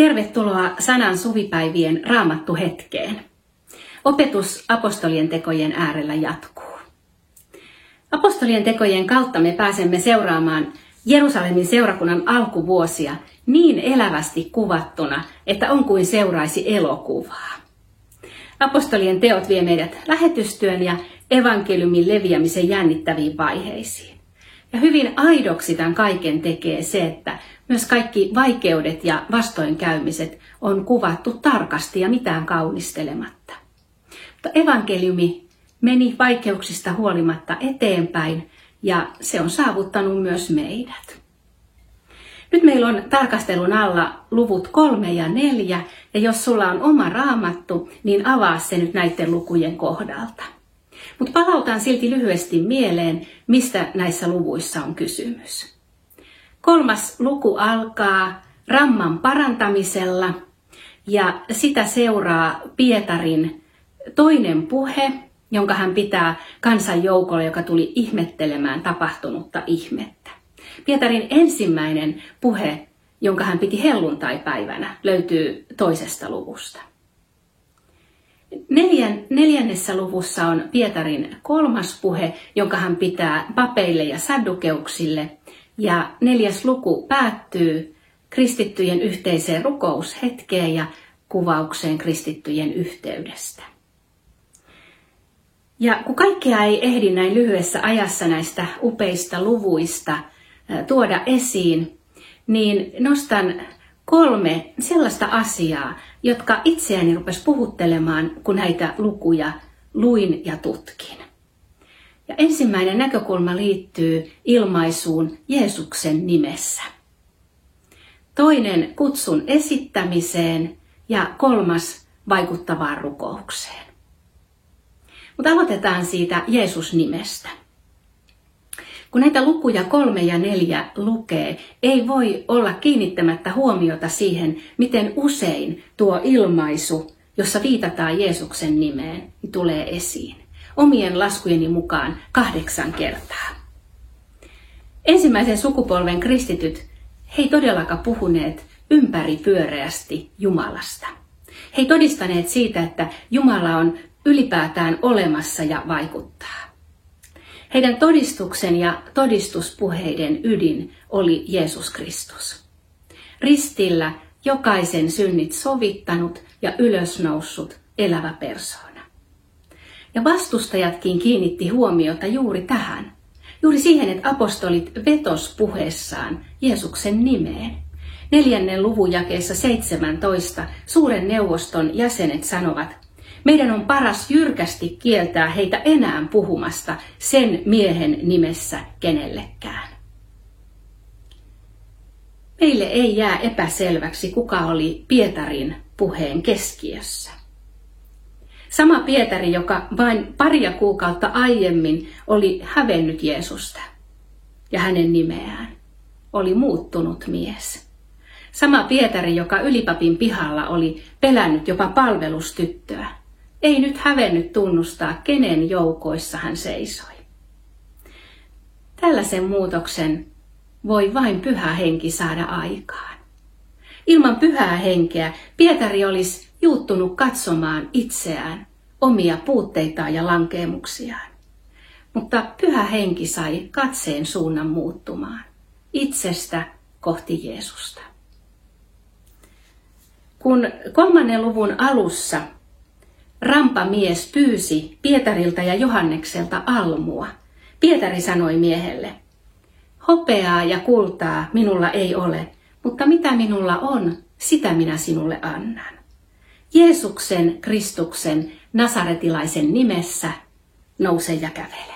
Tervetuloa sanan suvipäivien raamattu hetkeen. Opetus apostolien tekojen äärellä jatkuu. Apostolien tekojen kautta me pääsemme seuraamaan Jerusalemin seurakunnan alkuvuosia niin elävästi kuvattuna, että on kuin seuraisi elokuvaa. Apostolien teot vie meidät lähetystyön ja evankeliumin leviämisen jännittäviin vaiheisiin. Ja hyvin aidoksi tämän kaiken tekee se, että myös kaikki vaikeudet ja vastoinkäymiset on kuvattu tarkasti ja mitään kaunistelematta. Mutta evankeliumi meni vaikeuksista huolimatta eteenpäin ja se on saavuttanut myös meidät. Nyt meillä on tarkastelun alla luvut kolme ja neljä, ja jos sulla on oma raamattu, niin avaa se nyt näiden lukujen kohdalta. Mutta palautan silti lyhyesti mieleen, mistä näissä luvuissa on kysymys. Kolmas luku alkaa ramman parantamisella ja sitä seuraa Pietarin toinen puhe, jonka hän pitää kansan joukolle, joka tuli ihmettelemään tapahtunutta ihmettä. Pietarin ensimmäinen puhe, jonka hän piti helluntai-päivänä, löytyy toisesta luvusta. Neljän, neljännessä luvussa on Pietarin kolmas puhe, jonka hän pitää papeille ja saddukeuksille. Ja neljäs luku päättyy kristittyjen yhteiseen rukoushetkeen ja kuvaukseen kristittyjen yhteydestä. Ja kun kaikkea ei ehdi näin lyhyessä ajassa näistä upeista luvuista tuoda esiin, niin nostan kolme sellaista asiaa, jotka itseäni rupes puhuttelemaan, kun näitä lukuja luin ja tutkin. Ja ensimmäinen näkökulma liittyy ilmaisuun Jeesuksen nimessä. Toinen kutsun esittämiseen ja kolmas vaikuttavaan rukoukseen. Mutta aloitetaan siitä Jeesus-nimestä. Kun näitä lukuja kolme ja neljä lukee, ei voi olla kiinnittämättä huomiota siihen, miten usein tuo ilmaisu, jossa viitataan Jeesuksen nimeen, tulee esiin. Omien laskujeni mukaan kahdeksan kertaa. Ensimmäisen sukupolven kristityt, he ei todellakaan puhuneet ympäripyöreästi Jumalasta. He ei todistaneet siitä, että Jumala on ylipäätään olemassa ja vaikuttaa. Heidän todistuksen ja todistuspuheiden ydin oli Jeesus Kristus. Ristillä jokaisen synnit sovittanut ja ylösnoussut elävä persoona. Ja vastustajatkin kiinnitti huomiota juuri tähän. Juuri siihen, että apostolit vetos puheessaan Jeesuksen nimeen. Neljännen luvun jakeessa 17 suuren neuvoston jäsenet sanovat, meidän on paras jyrkästi kieltää heitä enää puhumasta sen miehen nimessä kenellekään. Meille ei jää epäselväksi, kuka oli Pietarin puheen keskiössä. Sama Pietari, joka vain paria kuukautta aiemmin oli hävennyt Jeesusta ja hänen nimeään, oli muuttunut mies. Sama Pietari, joka ylipapin pihalla oli pelännyt jopa palvelustyttöä, ei nyt hävennyt tunnustaa, kenen joukoissa hän seisoi. Tällaisen muutoksen voi vain pyhä henki saada aikaan. Ilman pyhää henkeä Pietari olisi juuttunut katsomaan itseään, omia puutteitaan ja lankeemuksiaan. Mutta pyhä henki sai katseen suunnan muuttumaan, itsestä kohti Jeesusta. Kun kolmannen luvun alussa Rampamies pyysi Pietarilta ja Johannekselta almua. Pietari sanoi miehelle, hopeaa ja kultaa minulla ei ole, mutta mitä minulla on, sitä minä sinulle annan. Jeesuksen, Kristuksen, Nasaretilaisen nimessä nouse ja kävele.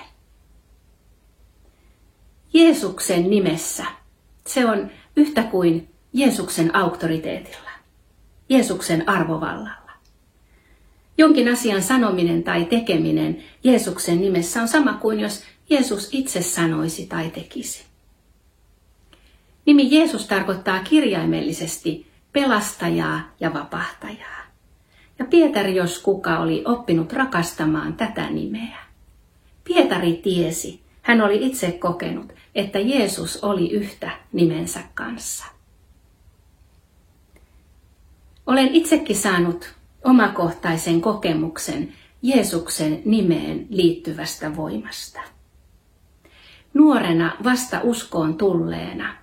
Jeesuksen nimessä. Se on yhtä kuin Jeesuksen auktoriteetilla, Jeesuksen arvovallalla. Jonkin asian sanominen tai tekeminen Jeesuksen nimessä on sama kuin jos Jeesus itse sanoisi tai tekisi. Nimi Jeesus tarkoittaa kirjaimellisesti pelastajaa ja vapahtajaa. Ja Pietari, jos kuka, oli oppinut rakastamaan tätä nimeä. Pietari tiesi, hän oli itse kokenut, että Jeesus oli yhtä nimensä kanssa. Olen itsekin saanut omakohtaisen kokemuksen Jeesuksen nimeen liittyvästä voimasta. Nuorena vasta uskoon tulleena,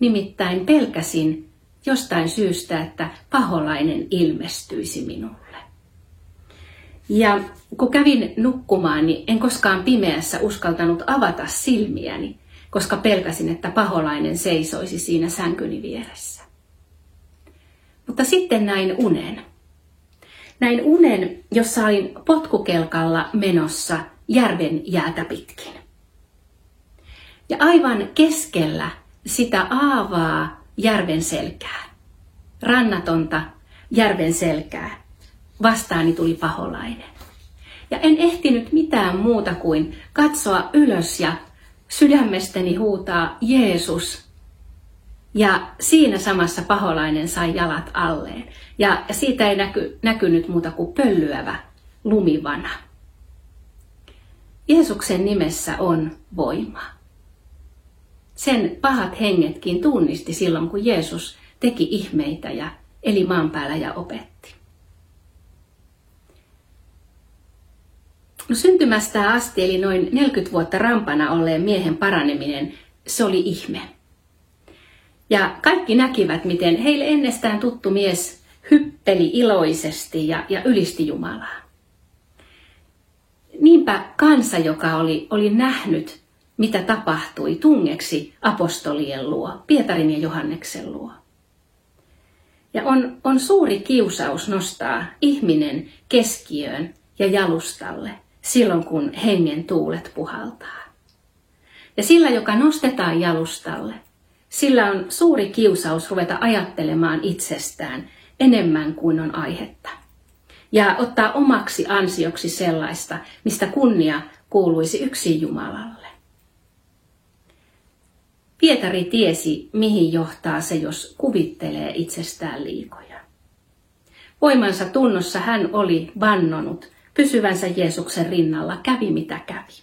nimittäin pelkäsin jostain syystä, että paholainen ilmestyisi minulle. Ja kun kävin nukkumaan, niin en koskaan pimeässä uskaltanut avata silmiäni, koska pelkäsin, että paholainen seisoisi siinä sänkyni vieressä. Mutta sitten näin unen. Näin unen, jossa olin potkukelkalla menossa järven jäätä pitkin. Ja aivan keskellä sitä aavaa järven selkää, rannatonta järven selkää, vastaani tuli paholainen. Ja en ehtinyt mitään muuta kuin katsoa ylös ja sydämestäni huutaa Jeesus. Ja siinä samassa paholainen sai jalat alleen. Ja siitä ei näky, näkynyt muuta kuin pöllyävä lumivana. Jeesuksen nimessä on voima. Sen pahat hengetkin tunnisti silloin, kun Jeesus teki ihmeitä ja eli maan päällä ja opetti. No syntymästä asti, eli noin 40 vuotta rampana olleen miehen paraneminen, se oli ihme. Ja kaikki näkivät, miten heille ennestään tuttu mies hyppeli iloisesti ja, ja ylisti Jumalaa. Niinpä kansa, joka oli, oli nähnyt, mitä tapahtui, tungeksi apostolien luo, Pietarin ja Johanneksen luo. Ja on, on suuri kiusaus nostaa ihminen keskiöön ja jalustalle silloin, kun hengen tuulet puhaltaa. Ja sillä, joka nostetaan jalustalle, sillä on suuri kiusaus ruveta ajattelemaan itsestään enemmän kuin on aihetta. Ja ottaa omaksi ansioksi sellaista, mistä kunnia kuuluisi yksin Jumalalle. Pietari tiesi, mihin johtaa se, jos kuvittelee itsestään liikoja. Voimansa tunnossa hän oli vannonut pysyvänsä Jeesuksen rinnalla, kävi mitä kävi.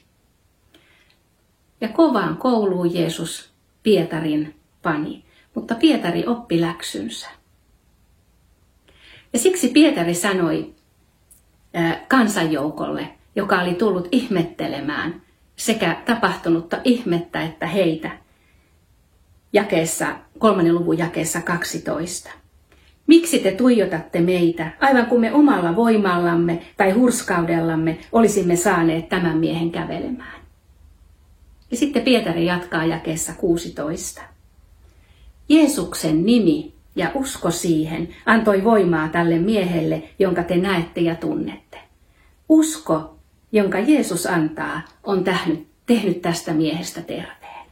Ja kovaan kouluun Jeesus Pietarin pani, mutta Pietari oppi läksynsä. Ja siksi Pietari sanoi kansanjoukolle, joka oli tullut ihmettelemään sekä tapahtunutta ihmettä että heitä, jakeessa, kolmannen luvun jakeessa 12. Miksi te tuijotatte meitä, aivan kuin me omalla voimallamme tai hurskaudellamme olisimme saaneet tämän miehen kävelemään? Ja sitten Pietari jatkaa jakeessa 16. Jeesuksen nimi ja usko siihen antoi voimaa tälle miehelle, jonka te näette ja tunnette. Usko, jonka Jeesus antaa, on tehnyt, tehnyt tästä miehestä terveen.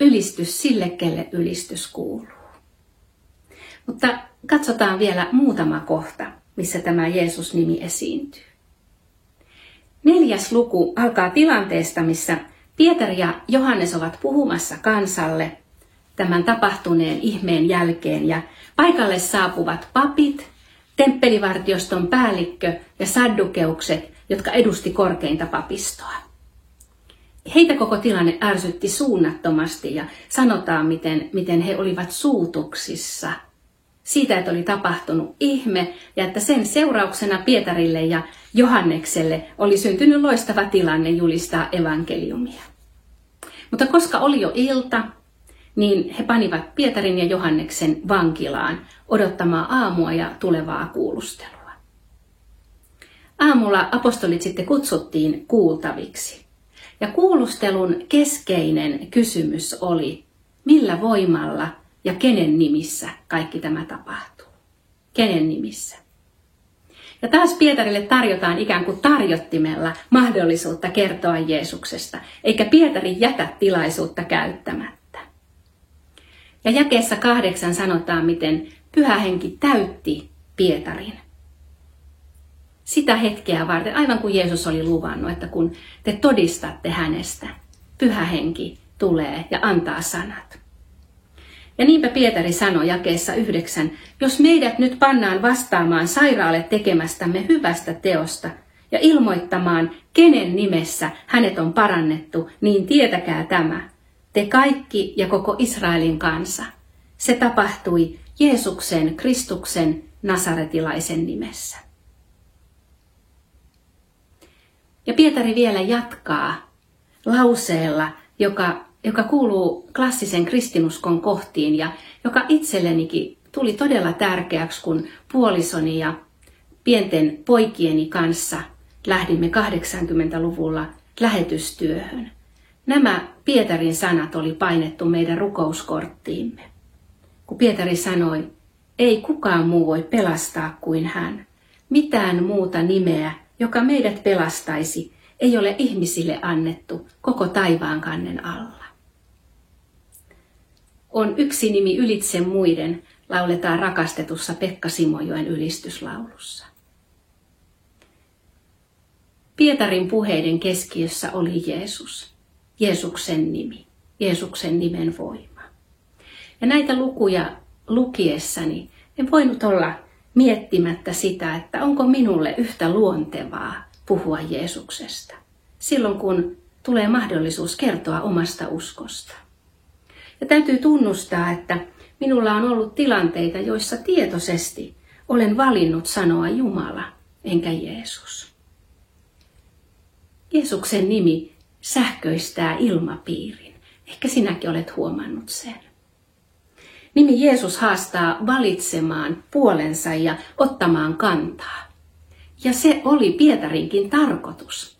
Ylistys sille, kelle ylistys kuuluu. Mutta katsotaan vielä muutama kohta, missä tämä Jeesus-nimi esiintyy. Neljäs luku alkaa tilanteesta, missä Pietari ja Johannes ovat puhumassa kansalle tämän tapahtuneen ihmeen jälkeen ja paikalle saapuvat papit, temppelivartioston päällikkö ja saddukeukset, jotka edusti korkeinta papistoa. Heitä koko tilanne ärsytti suunnattomasti ja sanotaan, miten, miten he olivat suutuksissa – siitä, että oli tapahtunut ihme ja että sen seurauksena Pietarille ja Johannekselle oli syntynyt loistava tilanne julistaa evankeliumia. Mutta koska oli jo ilta, niin he panivat Pietarin ja Johanneksen vankilaan odottamaan aamua ja tulevaa kuulustelua. Aamulla apostolit sitten kutsuttiin kuultaviksi. Ja kuulustelun keskeinen kysymys oli, millä voimalla ja kenen nimissä kaikki tämä tapahtuu. Kenen nimissä. Ja taas Pietarille tarjotaan ikään kuin tarjottimella mahdollisuutta kertoa Jeesuksesta, eikä Pietari jätä tilaisuutta käyttämättä. Ja jakeessa kahdeksan sanotaan, miten pyhä henki täytti Pietarin. Sitä hetkeä varten, aivan kuin Jeesus oli luvannut, että kun te todistatte hänestä, pyhä henki tulee ja antaa sanat. Ja niinpä Pietari sanoi jakeessa yhdeksän, jos meidät nyt pannaan vastaamaan sairaalle tekemästämme hyvästä teosta ja ilmoittamaan, kenen nimessä hänet on parannettu, niin tietäkää tämä, te kaikki ja koko Israelin kansa. Se tapahtui Jeesuksen, Kristuksen, Nasaretilaisen nimessä. Ja Pietari vielä jatkaa lauseella, joka, joka kuuluu klassisen kristinuskon kohtiin ja joka itsellenikin tuli todella tärkeäksi, kun puolisoni ja pienten poikieni kanssa lähdimme 80-luvulla lähetystyöhön. Nämä Pietarin sanat oli painettu meidän rukouskorttiimme. Kun Pietari sanoi, ei kukaan muu voi pelastaa kuin hän. Mitään muuta nimeä, joka meidät pelastaisi, ei ole ihmisille annettu koko taivaan kannen alla. On yksi nimi ylitse muiden, lauletaan rakastetussa Pekka Simojoen ylistyslaulussa. Pietarin puheiden keskiössä oli Jeesus, Jeesuksen nimi, Jeesuksen nimen voima. Ja näitä lukuja lukiessani en voinut olla miettimättä sitä, että onko minulle yhtä luontevaa puhua Jeesuksesta silloin, kun tulee mahdollisuus kertoa omasta uskosta. Ja täytyy tunnustaa, että minulla on ollut tilanteita, joissa tietoisesti olen valinnut sanoa Jumala enkä Jeesus. Jeesuksen nimi sähköistää ilmapiirin. Ehkä sinäkin olet huomannut sen. Nimi Jeesus haastaa valitsemaan puolensa ja ottamaan kantaa. Ja se oli Pietarinkin tarkoitus.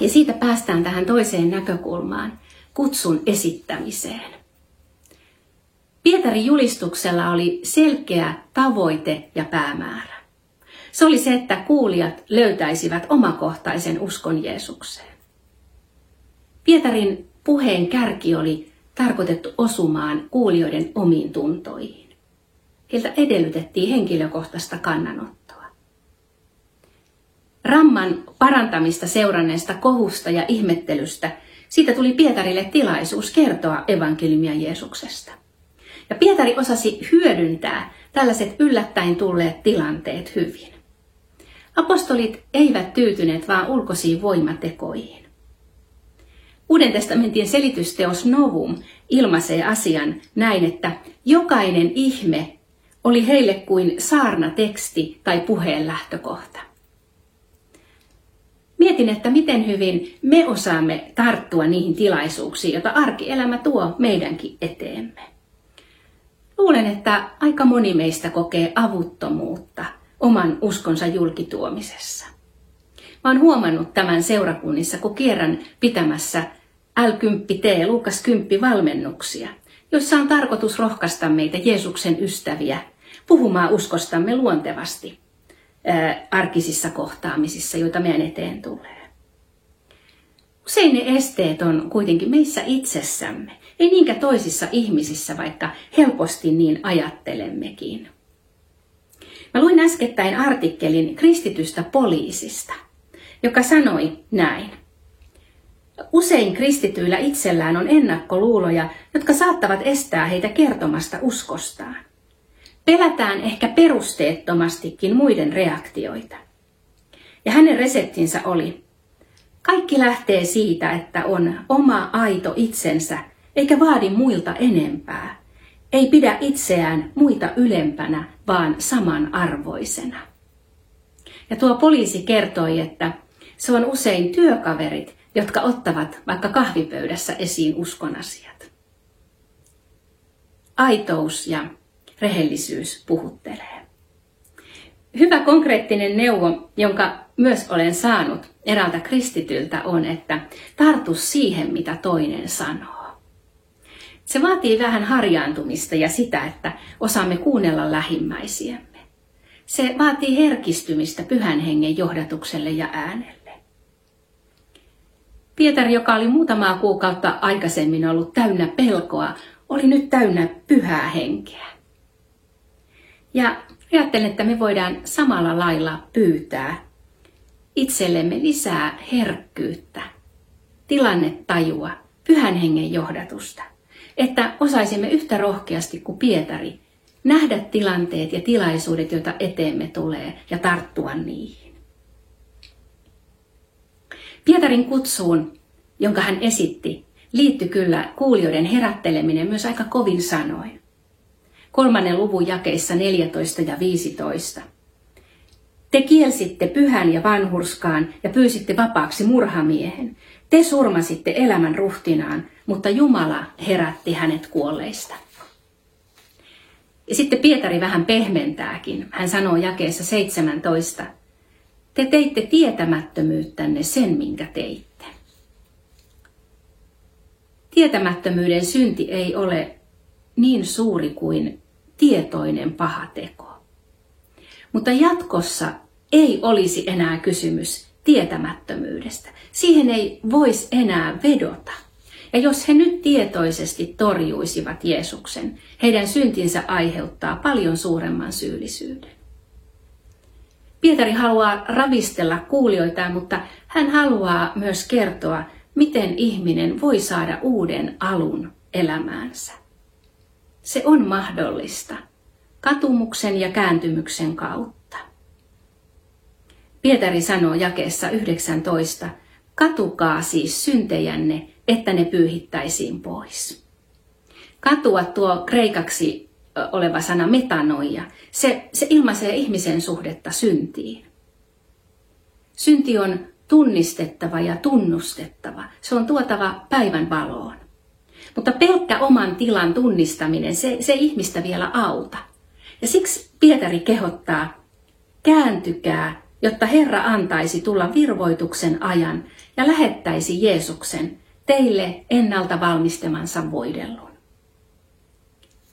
Ja siitä päästään tähän toiseen näkökulmaan, kutsun esittämiseen. Pietarin julistuksella oli selkeä tavoite ja päämäärä. Se oli se, että kuulijat löytäisivät omakohtaisen uskon Jeesukseen. Pietarin puheen kärki oli tarkoitettu osumaan kuulijoiden omiin tuntoihin. Heiltä edellytettiin henkilökohtaista kannanottoa. Ramman parantamista seuranneesta kohusta ja ihmettelystä siitä tuli Pietarille tilaisuus kertoa evankeliumia Jeesuksesta. Ja Pietari osasi hyödyntää tällaiset yllättäen tulleet tilanteet hyvin. Apostolit eivät tyytyneet vaan ulkoisiin voimatekoihin. Uuden testamentin selitysteos Novum ilmaisee asian näin, että jokainen ihme oli heille kuin saarnateksti tai puheen lähtökohta. Mietin, että miten hyvin me osaamme tarttua niihin tilaisuuksiin, joita arkielämä tuo meidänkin eteemme. Luulen, että aika moni meistä kokee avuttomuutta oman uskonsa julkituomisessa. Mä oon huomannut tämän seurakunnissa, kun kierrän pitämässä L10T, Luukas 10 valmennuksia, joissa on tarkoitus rohkaista meitä Jeesuksen ystäviä puhumaan uskostamme luontevasti ää, arkisissa kohtaamisissa, joita meidän eteen tulee. Usein ne esteet on kuitenkin meissä itsessämme, ei niinkään toisissa ihmisissä, vaikka helposti niin ajattelemmekin. Mä luin äskettäin artikkelin kristitystä poliisista, joka sanoi näin. Usein kristityillä itsellään on ennakkoluuloja, jotka saattavat estää heitä kertomasta uskostaan. Pelätään ehkä perusteettomastikin muiden reaktioita. Ja hänen reseptinsä oli, kaikki lähtee siitä, että on oma aito itsensä, eikä vaadi muilta enempää. Ei pidä itseään muita ylempänä, vaan samanarvoisena. Ja tuo poliisi kertoi, että se on usein työkaverit, jotka ottavat vaikka kahvipöydässä esiin uskonasiat. Aitous ja rehellisyys puhuttelee. Hyvä konkreettinen neuvo, jonka myös olen saanut eräältä kristityltä on, että tartu siihen, mitä toinen sanoo. Se vaatii vähän harjaantumista ja sitä, että osaamme kuunnella lähimmäisiämme. Se vaatii herkistymistä pyhän hengen johdatukselle ja äänelle. Pietari, joka oli muutamaa kuukautta aikaisemmin ollut täynnä pelkoa, oli nyt täynnä pyhää henkeä. Ja ajattelen, että me voidaan samalla lailla pyytää itsellemme lisää herkkyyttä, tilannetajua, pyhän hengen johdatusta että osaisimme yhtä rohkeasti kuin Pietari nähdä tilanteet ja tilaisuudet, joita eteemme tulee, ja tarttua niihin. Pietarin kutsuun, jonka hän esitti, liittyi kyllä kuulijoiden herätteleminen myös aika kovin sanoin. kolmannen luvun jakeissa 14 ja 15. Te kielsitte pyhän ja vanhurskaan ja pyysitte vapaaksi murhamiehen. Te surmasitte elämän ruhtinaan, mutta Jumala herätti hänet kuolleista. Ja sitten Pietari vähän pehmentääkin. Hän sanoo jakeessa 17. Te teitte tietämättömyyttänne sen, minkä teitte. Tietämättömyyden synti ei ole niin suuri kuin tietoinen paha teko. Mutta jatkossa ei olisi enää kysymys tietämättömyydestä. Siihen ei voisi enää vedota. Ja jos he nyt tietoisesti torjuisivat Jeesuksen, heidän syntinsä aiheuttaa paljon suuremman syyllisyyden. Pietari haluaa ravistella kuulijoitaan, mutta hän haluaa myös kertoa, miten ihminen voi saada uuden alun elämäänsä. Se on mahdollista katumuksen ja kääntymyksen kautta. Pietari sanoo jakeessa 19, katukaa siis syntejänne, että ne pyyhittäisiin pois. Katua tuo kreikaksi oleva sana metanoia. Se, se ilmaisee ihmisen suhdetta syntiin. Synti on tunnistettava ja tunnustettava. Se on tuotava päivän valoon. Mutta pelkkä oman tilan tunnistaminen, se, se ihmistä vielä auta. Ja siksi Pietari kehottaa, kääntykää, jotta Herra antaisi tulla virvoituksen ajan ja lähettäisi Jeesuksen teille ennalta valmistamansa voidellun.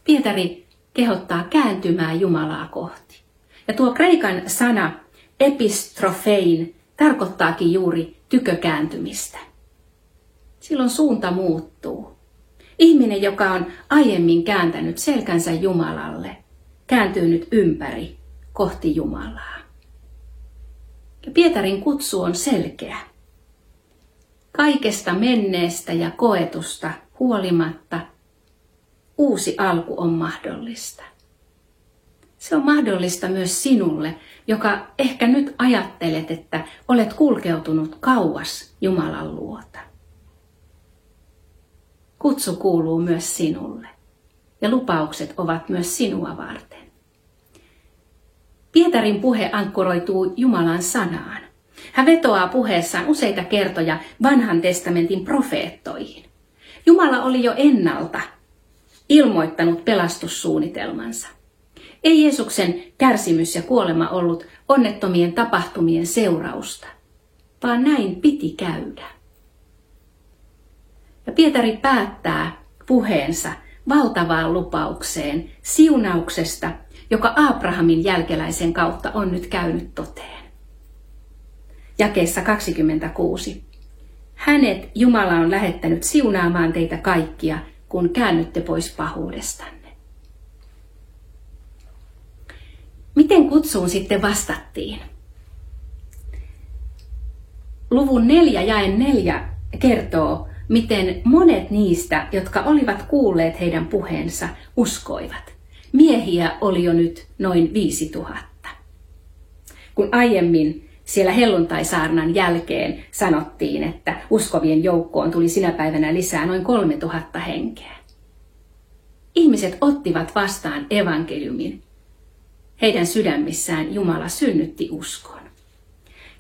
Pietari kehottaa kääntymään Jumalaa kohti. Ja tuo kreikan sana epistrofein tarkoittaakin juuri tykökääntymistä. Silloin suunta muuttuu. Ihminen, joka on aiemmin kääntänyt selkänsä Jumalalle, kääntyy nyt ympäri kohti Jumalaa. Ja Pietarin kutsu on selkeä. Kaikesta menneestä ja koetusta huolimatta uusi alku on mahdollista. Se on mahdollista myös sinulle, joka ehkä nyt ajattelet, että olet kulkeutunut kauas Jumalan luota. Kutsu kuuluu myös sinulle ja lupaukset ovat myös sinua varten. Pietarin puhe ankkuroituu Jumalan sanaan. Hän vetoaa puheessaan useita kertoja vanhan testamentin profeettoihin. Jumala oli jo ennalta ilmoittanut pelastussuunnitelmansa. Ei Jeesuksen kärsimys ja kuolema ollut onnettomien tapahtumien seurausta, vaan näin piti käydä. Ja Pietari päättää puheensa valtavaan lupaukseen siunauksesta, joka Abrahamin jälkeläisen kautta on nyt käynyt toteen. Jakeessa 26. Hänet Jumala on lähettänyt siunaamaan teitä kaikkia, kun käännytte pois pahuudestanne. Miten kutsuun sitten vastattiin? Luvun neljä jae neljä kertoo, miten monet niistä, jotka olivat kuulleet heidän puheensa, uskoivat. Miehiä oli jo nyt noin viisi tuhatta. Kun aiemmin siellä helluntaisaarnan jälkeen sanottiin, että uskovien joukkoon tuli sinä päivänä lisää noin kolme tuhatta henkeä. Ihmiset ottivat vastaan evankeliumin. Heidän sydämissään Jumala synnytti uskon.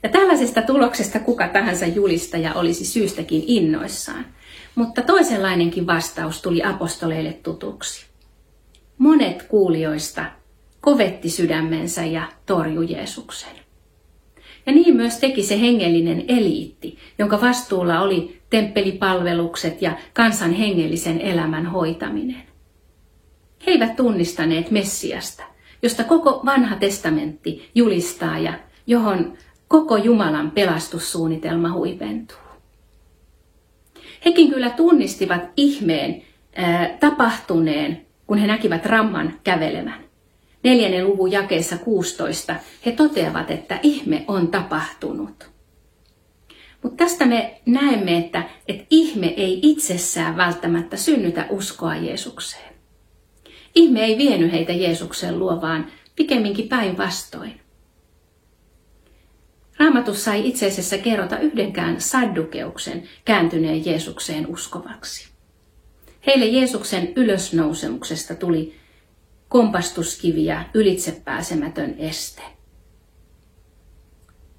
Ja tällaisesta tuloksesta kuka tahansa julistaja olisi syystäkin innoissaan. Mutta toisenlainenkin vastaus tuli apostoleille tutuksi. Monet kuulijoista kovetti sydämensä ja torju Jeesuksen. Ja niin myös teki se hengellinen eliitti, jonka vastuulla oli temppelipalvelukset ja kansan hengellisen elämän hoitaminen. He eivät tunnistaneet Messiasta, josta koko vanha testamentti julistaa ja johon koko Jumalan pelastussuunnitelma huipentuu. Hekin kyllä tunnistivat ihmeen ää, tapahtuneen, kun he näkivät ramman kävelemän. Neljännen luvun jakeessa 16 he toteavat, että ihme on tapahtunut. Mutta tästä me näemme, että, että ihme ei itsessään välttämättä synnytä uskoa Jeesukseen. Ihme ei vienyt heitä Jeesuksen luo, vaan pikemminkin päinvastoin. Raamatussa ei itse asiassa kerrota yhdenkään saddukeuksen kääntyneen Jeesukseen uskovaksi. Heille Jeesuksen ylösnousemuksesta tuli kompastuskivi ja ylitsepääsemätön este.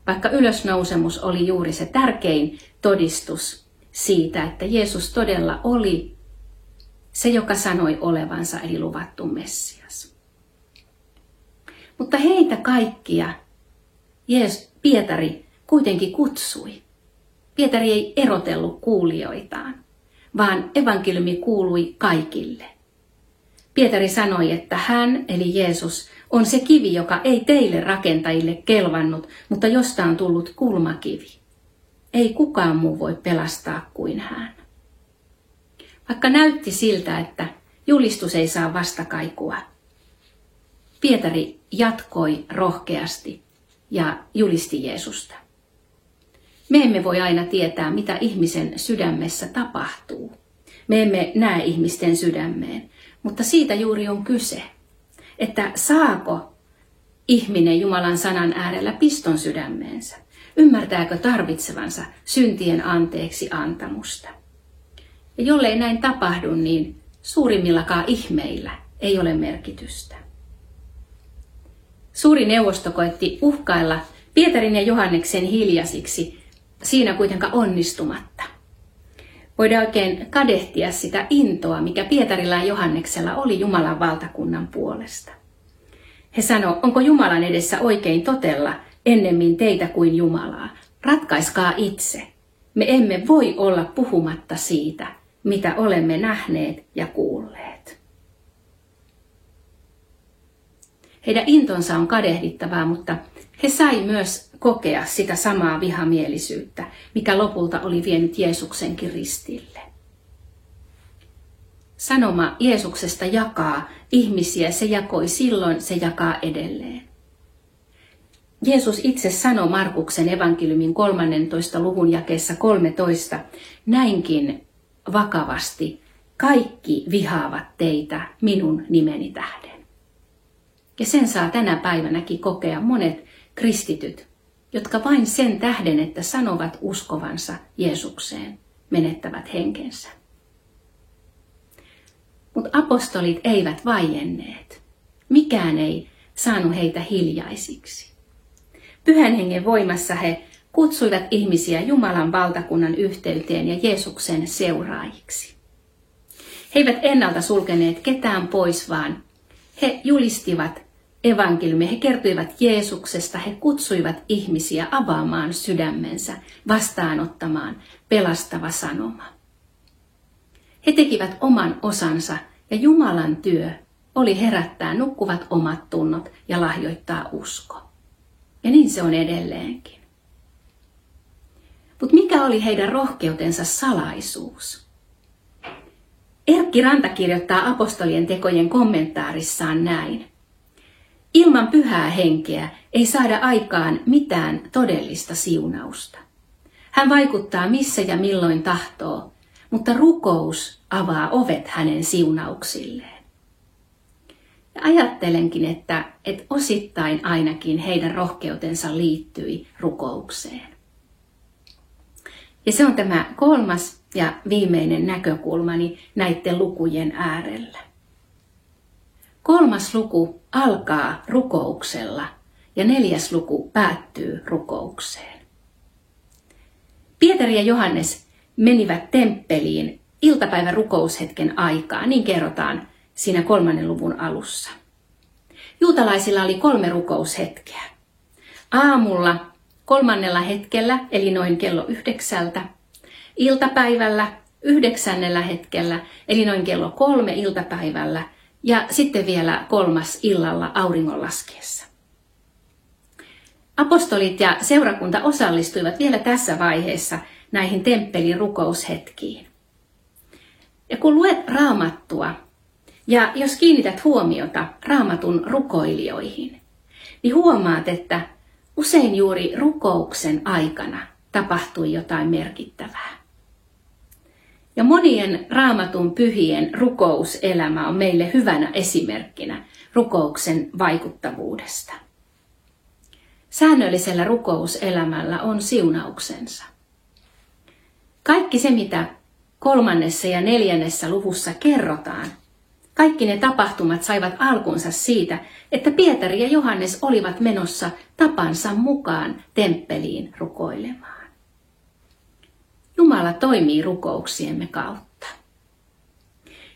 Vaikka ylösnousemus oli juuri se tärkein todistus siitä, että Jeesus todella oli se, joka sanoi olevansa eli luvattu Messias. Mutta heitä kaikkia Jees, Pietari kuitenkin kutsui. Pietari ei erotellut kuulijoitaan, vaan evankeliumi kuului kaikille. Pietari sanoi, että hän, eli Jeesus, on se kivi, joka ei teille rakentajille kelvannut, mutta josta on tullut kulmakivi. Ei kukaan muu voi pelastaa kuin hän. Vaikka näytti siltä, että julistus ei saa vastakaikua, Pietari jatkoi rohkeasti ja julisti Jeesusta. Me emme voi aina tietää, mitä ihmisen sydämessä tapahtuu. Me emme näe ihmisten sydämeen, mutta siitä juuri on kyse, että saako ihminen Jumalan sanan äärellä piston sydämeensä. Ymmärtääkö tarvitsevansa syntien anteeksi antamusta? Ja jollei näin tapahdu, niin suurimmillakaan ihmeillä ei ole merkitystä. Suuri neuvosto koetti uhkailla Pietarin ja Johanneksen hiljaisiksi, siinä kuitenkaan onnistumatta. Voidaan oikein kadehtia sitä intoa, mikä Pietarilla ja Johanneksella oli Jumalan valtakunnan puolesta. He sanoo, onko Jumalan edessä oikein totella ennemmin teitä kuin Jumalaa. Ratkaiskaa itse. Me emme voi olla puhumatta siitä, mitä olemme nähneet ja kuulleet. Heidän intonsa on kadehdittavaa, mutta he sai myös kokea sitä samaa vihamielisyyttä, mikä lopulta oli vienyt Jeesuksenkin ristille. Sanoma Jeesuksesta jakaa ihmisiä, se jakoi silloin, se jakaa edelleen. Jeesus itse sanoi Markuksen evankeliumin 13. luvun jakeessa 13 näinkin vakavasti, kaikki vihaavat teitä minun nimeni tähden. Ja sen saa tänä päivänäkin kokea monet kristityt, jotka vain sen tähden, että sanovat uskovansa Jeesukseen, menettävät henkensä. Mutta apostolit eivät vaienneet. Mikään ei saanut heitä hiljaisiksi. Pyhän hengen voimassa he kutsuivat ihmisiä Jumalan valtakunnan yhteyteen ja Jeesuksen seuraajiksi. He eivät ennalta sulkeneet ketään pois, vaan he julistivat evankeliumia, he kertoivat Jeesuksesta, he kutsuivat ihmisiä avaamaan sydämensä, vastaanottamaan pelastava sanoma. He tekivät oman osansa ja Jumalan työ oli herättää nukkuvat omat tunnot ja lahjoittaa usko. Ja niin se on edelleenkin. Mutta mikä oli heidän rohkeutensa salaisuus? Erkki Ranta kirjoittaa apostolien tekojen kommentaarissaan näin. Ilman pyhää henkeä ei saada aikaan mitään todellista siunausta. Hän vaikuttaa missä ja milloin tahtoo, mutta rukous avaa ovet hänen siunauksilleen. Ja ajattelenkin, että, että osittain ainakin heidän rohkeutensa liittyi rukoukseen. Ja se on tämä kolmas ja viimeinen näkökulmani näiden lukujen äärellä. Kolmas luku alkaa rukouksella ja neljäs luku päättyy rukoukseen. Pietari ja Johannes menivät temppeliin iltapäivän rukoushetken aikaa, niin kerrotaan siinä kolmannen luvun alussa. Juutalaisilla oli kolme rukoushetkeä. Aamulla kolmannella hetkellä, eli noin kello yhdeksältä, iltapäivällä yhdeksännellä hetkellä, eli noin kello kolme iltapäivällä, ja sitten vielä kolmas illalla auringon laskiessa. Apostolit ja seurakunta osallistuivat vielä tässä vaiheessa näihin temppelin rukoushetkiin. Ja kun luet raamattua, ja jos kiinnität huomiota raamatun rukoilijoihin, niin huomaat, että Usein juuri rukouksen aikana tapahtui jotain merkittävää. Ja monien raamatun pyhien rukouselämä on meille hyvänä esimerkkinä rukouksen vaikuttavuudesta. Säännöllisellä rukouselämällä on siunauksensa. Kaikki se, mitä kolmannessa ja neljännessä luvussa kerrotaan, Kaikki ne tapahtumat saivat alkunsa siitä, että Pietari ja Johannes olivat menossa tapansa mukaan temppeliin rukoilemaan. Jumala toimii rukouksiemme kautta.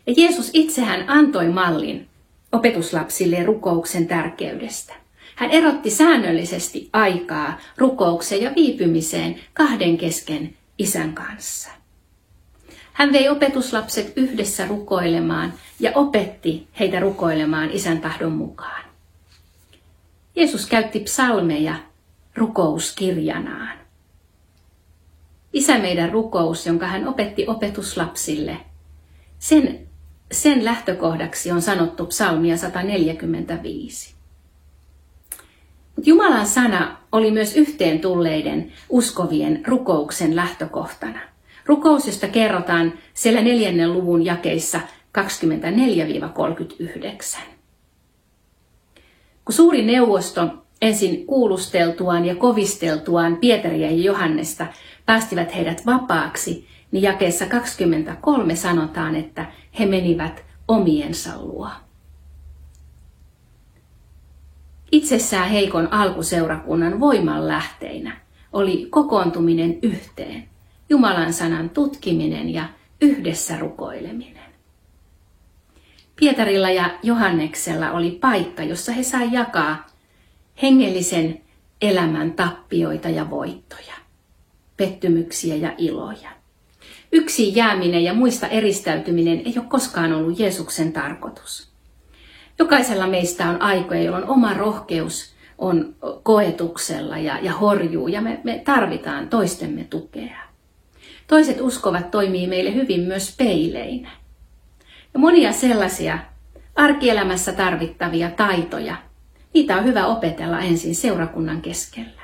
Ja Jeesus itsehän antoi mallin opetuslapsille rukouksen tärkeydestä. Hän erotti säännöllisesti aikaa rukoukseen ja viipymiseen kahden kesken isän kanssa. Hän vei opetuslapset yhdessä rukoilemaan ja opetti heitä rukoilemaan isän tahdon mukaan. Jeesus käytti psalmeja rukouskirjanaan. Isä meidän rukous, jonka hän opetti opetuslapsille, sen, sen lähtökohdaksi on sanottu psalmia 145. Jumalan sana oli myös yhteen tulleiden uskovien rukouksen lähtökohtana. Rukous, josta kerrotaan siellä neljännen luvun jakeissa 24-39. Kun suuri neuvosto ensin kuulusteltuaan ja kovisteltuaan Pietaria ja Johannesta päästivät heidät vapaaksi, niin jakeessa 23 sanotaan, että he menivät omiensa luo. Itsessään heikon alkuseurakunnan voiman lähteinä oli kokoontuminen yhteen, Jumalan sanan tutkiminen ja yhdessä rukoileminen. Pietarilla ja Johanneksella oli paikka, jossa he sai jakaa hengellisen elämän tappioita ja voittoja, pettymyksiä ja iloja. Yksi jääminen ja muista eristäytyminen ei ole koskaan ollut Jeesuksen tarkoitus. Jokaisella meistä on aikoja, jolloin oma rohkeus on koetuksella ja, ja horjuu, ja me, me tarvitaan toistemme tukea. Toiset uskovat toimii meille hyvin myös peileinä. Ja monia sellaisia arkielämässä tarvittavia taitoja, niitä on hyvä opetella ensin seurakunnan keskellä.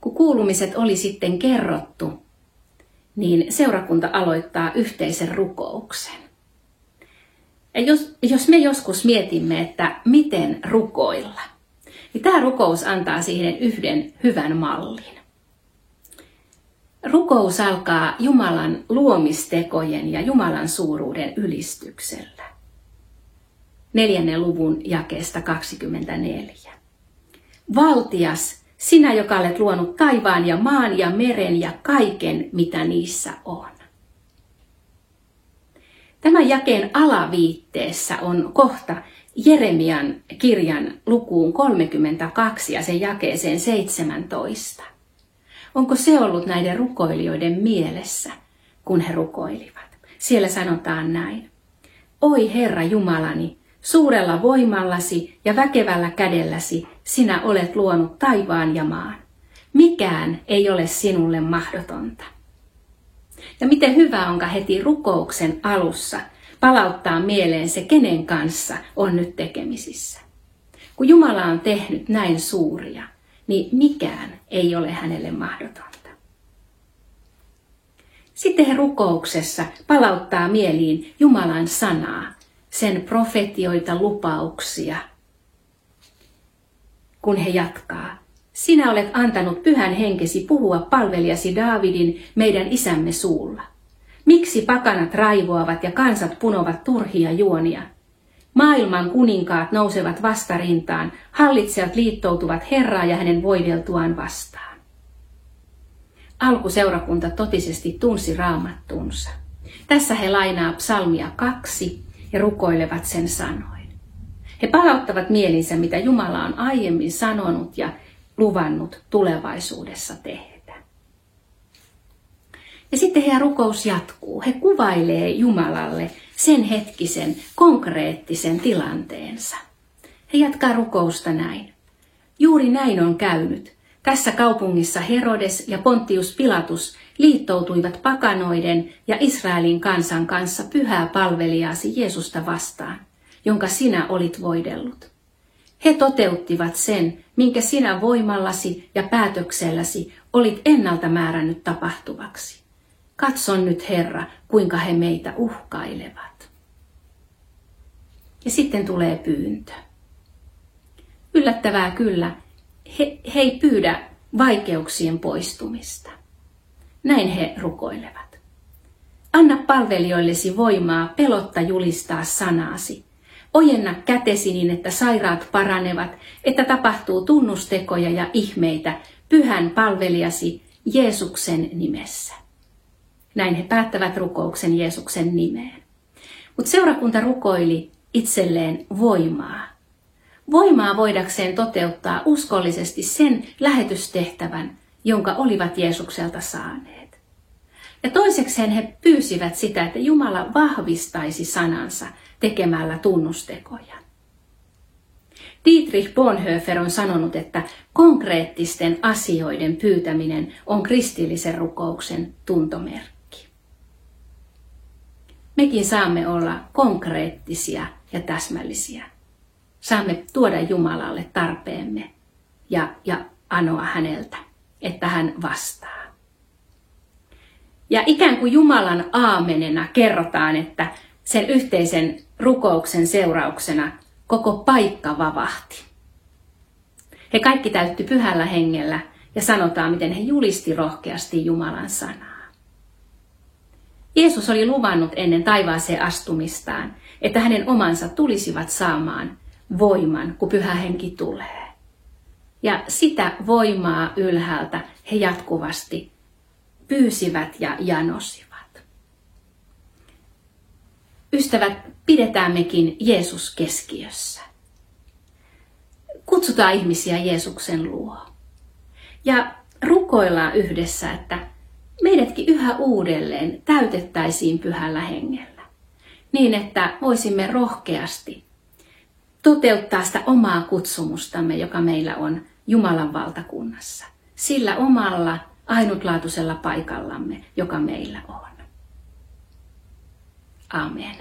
Kun kuulumiset oli sitten kerrottu, niin seurakunta aloittaa yhteisen rukouksen. Ja jos, jos me joskus mietimme, että miten rukoilla, niin tämä rukous antaa siihen yhden hyvän mallin. Rukous alkaa Jumalan luomistekojen ja Jumalan suuruuden ylistyksellä. Neljännen luvun jakeesta 24. Valtias, sinä joka olet luonut taivaan ja maan ja meren ja kaiken, mitä niissä on. Tämän jakeen alaviitteessä on kohta Jeremian kirjan lukuun 32 ja sen jakeeseen 17. Onko se ollut näiden rukoilijoiden mielessä, kun he rukoilivat? Siellä sanotaan näin. Oi Herra Jumalani, suurella voimallasi ja väkevällä kädelläsi sinä olet luonut taivaan ja maan. Mikään ei ole sinulle mahdotonta. Ja miten hyvä onka heti rukouksen alussa palauttaa mieleen se, kenen kanssa on nyt tekemisissä. Kun Jumala on tehnyt näin suuria, niin mikään ei ole hänelle mahdotonta. Sitten he rukouksessa palauttaa mieliin Jumalan sanaa, profetioita, lupauksia, kun he jatkaa. Sinä olet antanut pyhän henkesi puhua palvelijasi Daavidin meidän isämme suulla. Miksi pakanat raivoavat ja kansat punovat turhia juonia? Maailman kuninkaat nousevat vastarintaan, hallitsijat liittoutuvat Herraa ja hänen voideltuaan vastaan. Alkuseurakunta totisesti tunsi raamattunsa. Tässä he lainaa psalmia kaksi ja rukoilevat sen sanoin. He palauttavat mielinsä, mitä Jumala on aiemmin sanonut ja luvannut tulevaisuudessa tehdä. Ja sitten heidän rukous jatkuu. He kuvailee Jumalalle sen hetkisen konkreettisen tilanteensa. He jatkaa rukousta näin. Juuri näin on käynyt. Tässä kaupungissa Herodes ja Pontius Pilatus liittoutuivat pakanoiden ja Israelin kansan kanssa pyhää palvelijasi Jeesusta vastaan, jonka sinä olit voidellut. He toteuttivat sen, minkä sinä voimallasi ja päätökselläsi olit ennalta määrännyt tapahtuvaksi. Katson nyt, Herra, kuinka he meitä uhkailevat. Ja sitten tulee pyyntö. Yllättävää kyllä, he, he ei pyydä vaikeuksien poistumista. Näin he rukoilevat. Anna palvelijoillesi voimaa pelotta julistaa sanaasi. Ojenna kätesi niin, että sairaat paranevat, että tapahtuu tunnustekoja ja ihmeitä pyhän palvelijasi Jeesuksen nimessä. Näin he päättävät rukouksen Jeesuksen nimeen. Mutta seurakunta rukoili itselleen voimaa. Voimaa voidakseen toteuttaa uskollisesti sen lähetystehtävän, jonka olivat Jeesukselta saaneet. Ja toisekseen he pyysivät sitä, että Jumala vahvistaisi sanansa tekemällä tunnustekoja. Dietrich Bonhoeffer on sanonut, että konkreettisten asioiden pyytäminen on kristillisen rukouksen tuntomerkki. Mekin saamme olla konkreettisia ja täsmällisiä. Saamme tuoda Jumalalle tarpeemme ja, ja anoa häneltä, että hän vastaa. Ja ikään kuin Jumalan aamenena kerrotaan, että sen yhteisen rukouksen seurauksena koko paikka vavahti. He kaikki täytti pyhällä hengellä ja sanotaan, miten he julisti rohkeasti Jumalan sanaa. Jeesus oli luvannut ennen taivaaseen astumistaan, että hänen omansa tulisivat saamaan voiman, kun pyhä henki tulee. Ja sitä voimaa ylhäältä he jatkuvasti pyysivät ja janosivat. Ystävät, pidetään mekin Jeesus keskiössä. Kutsutaan ihmisiä Jeesuksen luo. Ja rukoillaan yhdessä, että meidätkin yhä uudelleen täytettäisiin pyhällä hengellä. Niin, että voisimme rohkeasti toteuttaa sitä omaa kutsumustamme, joka meillä on Jumalan valtakunnassa. Sillä omalla ainutlaatuisella paikallamme, joka meillä on. Amen.